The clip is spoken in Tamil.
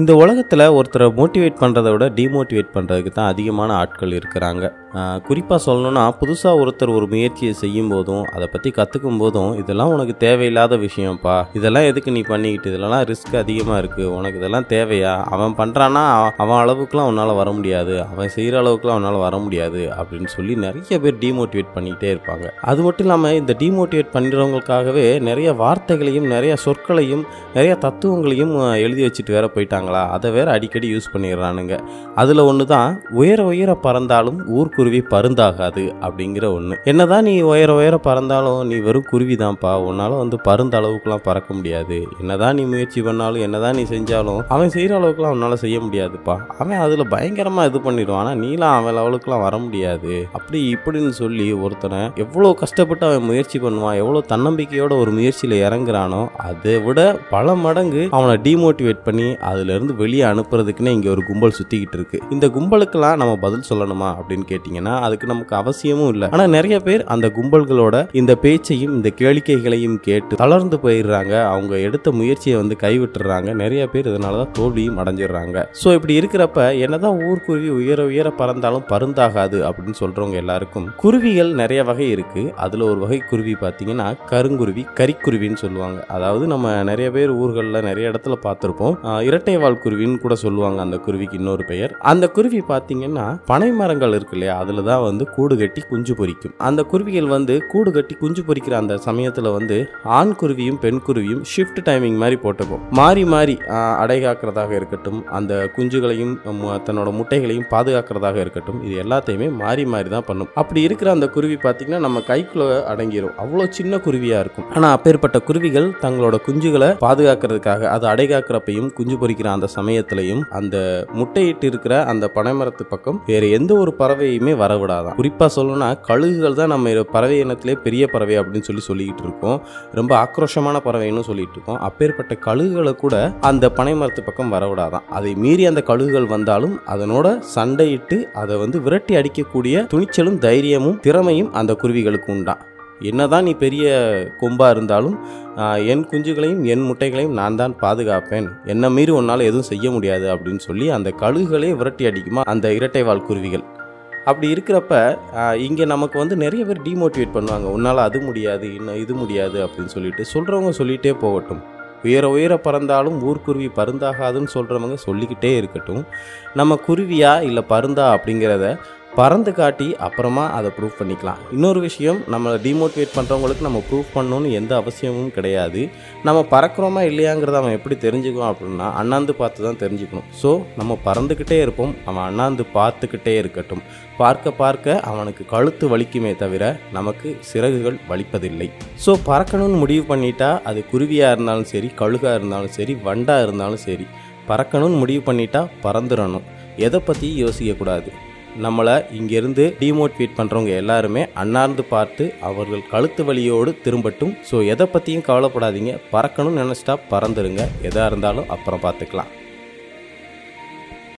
இந்த உலகத்தில் ஒருத்தரை மோட்டிவேட் பண்ணுறதை விட டிமோட்டிவேட் பண்ணுறதுக்கு தான் அதிகமான ஆட்கள் இருக்கிறாங்க. குறிப்பாக சொல்லணும்னா புதுசாக ஒருத்தர் ஒரு முயற்சியை செய்யும் போதும் அதை பற்றி கற்றுக்கும் போதும் இதெல்லாம் உனக்கு தேவையில்லாத விஷயம்ப்பா. இதெல்லாம் எதுக்கு நீ பண்ணிக்கிட்டு? இதெல்லாம் ரிஸ்க் அதிகமாக இருக்குது உனக்கு இதெல்லாம் தேவையா? அவன் பண்ணுறான்னா அவன் அளவுக்குலாம் உன்னால் வர முடியாது. அவன் செய்கிற அளவுக்குலாம் அவனால் வர முடியாது அப்படின்னு சொல்லி நிறைய பேர் டிமோட்டிவேட் பண்ணிக்கிட்டே இருப்பாங்க. அது மட்டும் இல்லாமல் இந்த டிமோட்டிவேட் பண்ணுறவங்களுக்காகவே நிறைய வார்த்தைகளையும் நிறைய சொற்களையும் நிறைய தத்துவங்களையும் எழுதி வச்சுட்டு வேற போயிட்டாங்களா? அதை வேற அடிக்கடி யூஸ் பண்ணிடுறானுங்க. அதில் ஒன்று தான் உயர உயர பறந்தாலும் குருவி பருந்தாகாது அப்படிங்கிற ஒன்று என்னதான் நீ உயர உயர பறந்தாலும் நீ வெறும் குருவி தான்ப்பா உன்னால் வந்து பருந்த அளவுக்குலாம் பறக்க முடியாது. என்னதான் நீ முயற்சி பண்ணாலும் என்னதான் நீ செஞ்சாலும் அவன் செய்கிற அளவுக்குலாம் உன்னால் செய்ய முடியாதுப்பா. அவன் அதில் பயங்கரமாக இது பண்ணிடுவான் ஆனால் நீலாம் அவன் லெவலுக்குலாம் வர முடியாது. அப்படி இப்படின்னு சொல்லி ஒருத்தனை எவ்வளோ கஷ்டப்பட்டு அவன் முயற்சி பண்ணுவான் எவ்வளோ தன்னம்பிக்கையோட ஒரு முயற்சியில் இறங்குறானோ அதை விட பல மடங்கு அவனை டிமோட்டிவேட் பண்ணி அதுலேருந்து வெளியே அனுப்புறதுக்குன்னு இங்கே ஒரு கும்பல் சுற்றிக்கிட்டு இருக்கு. இந்த கும்பலுக்கெல்லாம் நம்ம பதில் சொல்லணுமா அப்படின்னு கேட்டிங்கன்னா அதுக்கு நமக்கு அவசியமும் இல்லை. ஆனால் நிறைய பேர் அந்த கும்பல்களோட இந்த பேச்சையும் இந்த கேளிக்கைகளையும் கேட்டு தளர்ந்து போயிடுறாங்க. அவங்க எடுத்த முயற்சியை வந்து கைவிட்டுறாங்க. நிறைய பேர் இதனால தான் தோல்வியும் அடைஞ்சிடுறாங்க. ஸோ இப்படி இருக்கிறப்ப என்னதான் ஊர்க்குருவி உயர உயர பறந்தாலும் பருந்தாகாது அப்படின்னு சொல்றவங்க எல்லாருக்கும் குருவிகள் நிறைய வகை இருக்கு. அதுல ஒரு வகை குருவி பார்த்தீங்கன்னா கருங்குருவி கரிக்குருவின்னு சொல்லுவாங்க. அதாவது நம்ம நிறைய பேர் ஊர்களில் நிறைய இடத்துல பார்த்துருப்போம் இரட்டை வாழ் குருவின்னு கூட சொல்லுவாங்க அந்த குருவிக்கு இன்னொரு பெயர். அந்த குருவி பார்த்தீங்கன்னா பனை மரங்கள் இருக்கு இல்லையா? அதில் தான் வந்து கூடு கட்டி குஞ்சு பொரிக்கும் அந்த குருவிகள் வந்து கூடு கட்டி குஞ்சு பொறிக்கிற அந்த சமயத்தில் வந்து ஆண் குருவியும் பெண் குருவியும் ஷிஃப்ட் டைமிங் மாதிரி போட்டுக்கும். மாறி மாறி அடை காக்கிறதாக இருக்கட்டும் அந்த குஞ்சுகளையும் தன்னோட முட்டைகளையும் பாதுகாக்கிறதாக இருக்கட்டும் இது எல்லாத்தையுமே மாறி மாறி தான் பண்ணும். அப்படி இருக்கிற அந்த குருவி பார்த்தீங்கன்னா நம்ம கைக்குள்ளே அடங்கிடும் அவ்வளோ சின்ன குருவியாக இருக்கும். ஆனால் அப்பேற்பட்ட குருவிகள் தங்களோட குஞ்சுகளை பாதுகாக்கிறதுக்காக அது அடை காக்கிறப்பையும் குஞ்சு பொறிக்கிற அந்த சமயத்திலையும் அந்த முட்டையிட்டு இருக்கிற அந்த பனைமரத்து பக்கம் வேறு எந்த ஒரு பறவையுமே வரவிடாதான். குறிப்பாக சொல்லணும்னா கழுகுகள் தான் நம்ம பறவை இனத்திலே பெரிய பறவை அப்படின்னு சொல்லி சொல்லிக்கிட்டு இருக்கோம். ரொம்ப ஆக்ரோஷமான பறவைன்னு சொல்லிட்டு இருக்கோம். அப்பேற்பட்ட கழுகுகளை கூட அந்த பனை மரத்து பக்கம் வரவிடாதான். அதை மீறி அந்த கழுகுகள் வந்தாலும் அதனோட சண்டையிட்டு அதை வந்து விரட்டி அடிக்கக்கூடிய துணிச்சலும் தைரியமும் திறமையும் அந்த குருவிகளுக்கு உண்டான் என்னதான் நீ பெரிய கொம்பாக இருந்தாலும் என் குஞ்சுகளையும் என் முட்டைகளையும் நான் தான் பாதுகாப்பேன். என்னை மீறி உன்னால் எதுவும் செய்ய முடியாது அப்படின்னு சொல்லி அந்த கழுகுகளே விரட்டி அடிக்குமா அந்த இரட்டை வால் குருவிகள். அப்படி இருக்கிறப்ப இங்கே நமக்கு வந்து நிறைய பேர் டிமோட்டிவேட் பண்ணுவாங்க. உன்னால் அது முடியாது இன்னும் இது முடியாது அப்படின்னு சொல்லிட்டு சொல்கிறவங்க சொல்லிகிட்டே போகட்டும். உயர உயர பறந்தாலும் ஊர்க்குருவி பருந்தாகாதுன்னு சொல்கிறவங்க சொல்லிக்கிட்டே இருக்கட்டும். நம்ம குருவியா இல்லை பருந்தா அப்படிங்கிறத பறந்து காட்டி அப்புறமா அதை ப்ரூவ் பண்ணிக்கலாம். இன்னொரு விஷயம் நம்மளை டிமோட்டிவேட் பண்ணுறவங்களுக்கு நம்ம ப்ரூவ் பண்ணணும்னு எந்த அவசியமும் கிடையாது. நம்ம பறக்கிறோமா இல்லையாங்கிறத அவன் எப்படி தெரிஞ்சுக்குவான் அப்படின்னா அண்ணாந்து பார்த்து தான் தெரிஞ்சுக்கணும். ஸோ நம்ம பறந்துக்கிட்டே இருப்போம். அவன் அண்ணாந்து பார்த்துக்கிட்டே இருக்கட்டும். பார்க்க பார்க்க அவனுக்கு கழுத்து வலிக்குமே தவிர நமக்கு சிறகுகள் வலிப்பதில்லை. ஸோ பறக்கணும்னு முடிவு பண்ணிட்டா அது குருவியாக இருந்தாலும் சரி கழுகாக இருந்தாலும் சரி வண்டாக இருந்தாலும் சரி பறக்கணும்னு முடிவு பண்ணிட்டா பறந்துடணும். எதை பற்றியும் யோசிக்கக்கூடாது. நம்மளை இங்கேருந்து டிமோட்டிவேட் பண்ணுறவங்க எல்லாருமே அண்ணார்ந்து பார்த்து அவர்கள் கழுத்து வலியோடு திரும்பட்டும். ஸோ எதை பற்றியும் கவலைப்படாதீங்க. பறக்கணும்னு நினச்சிட்டா பறந்துருங்க. எதாக இருந்தாலும் அப்புறம் பார்த்துக்கலாம்.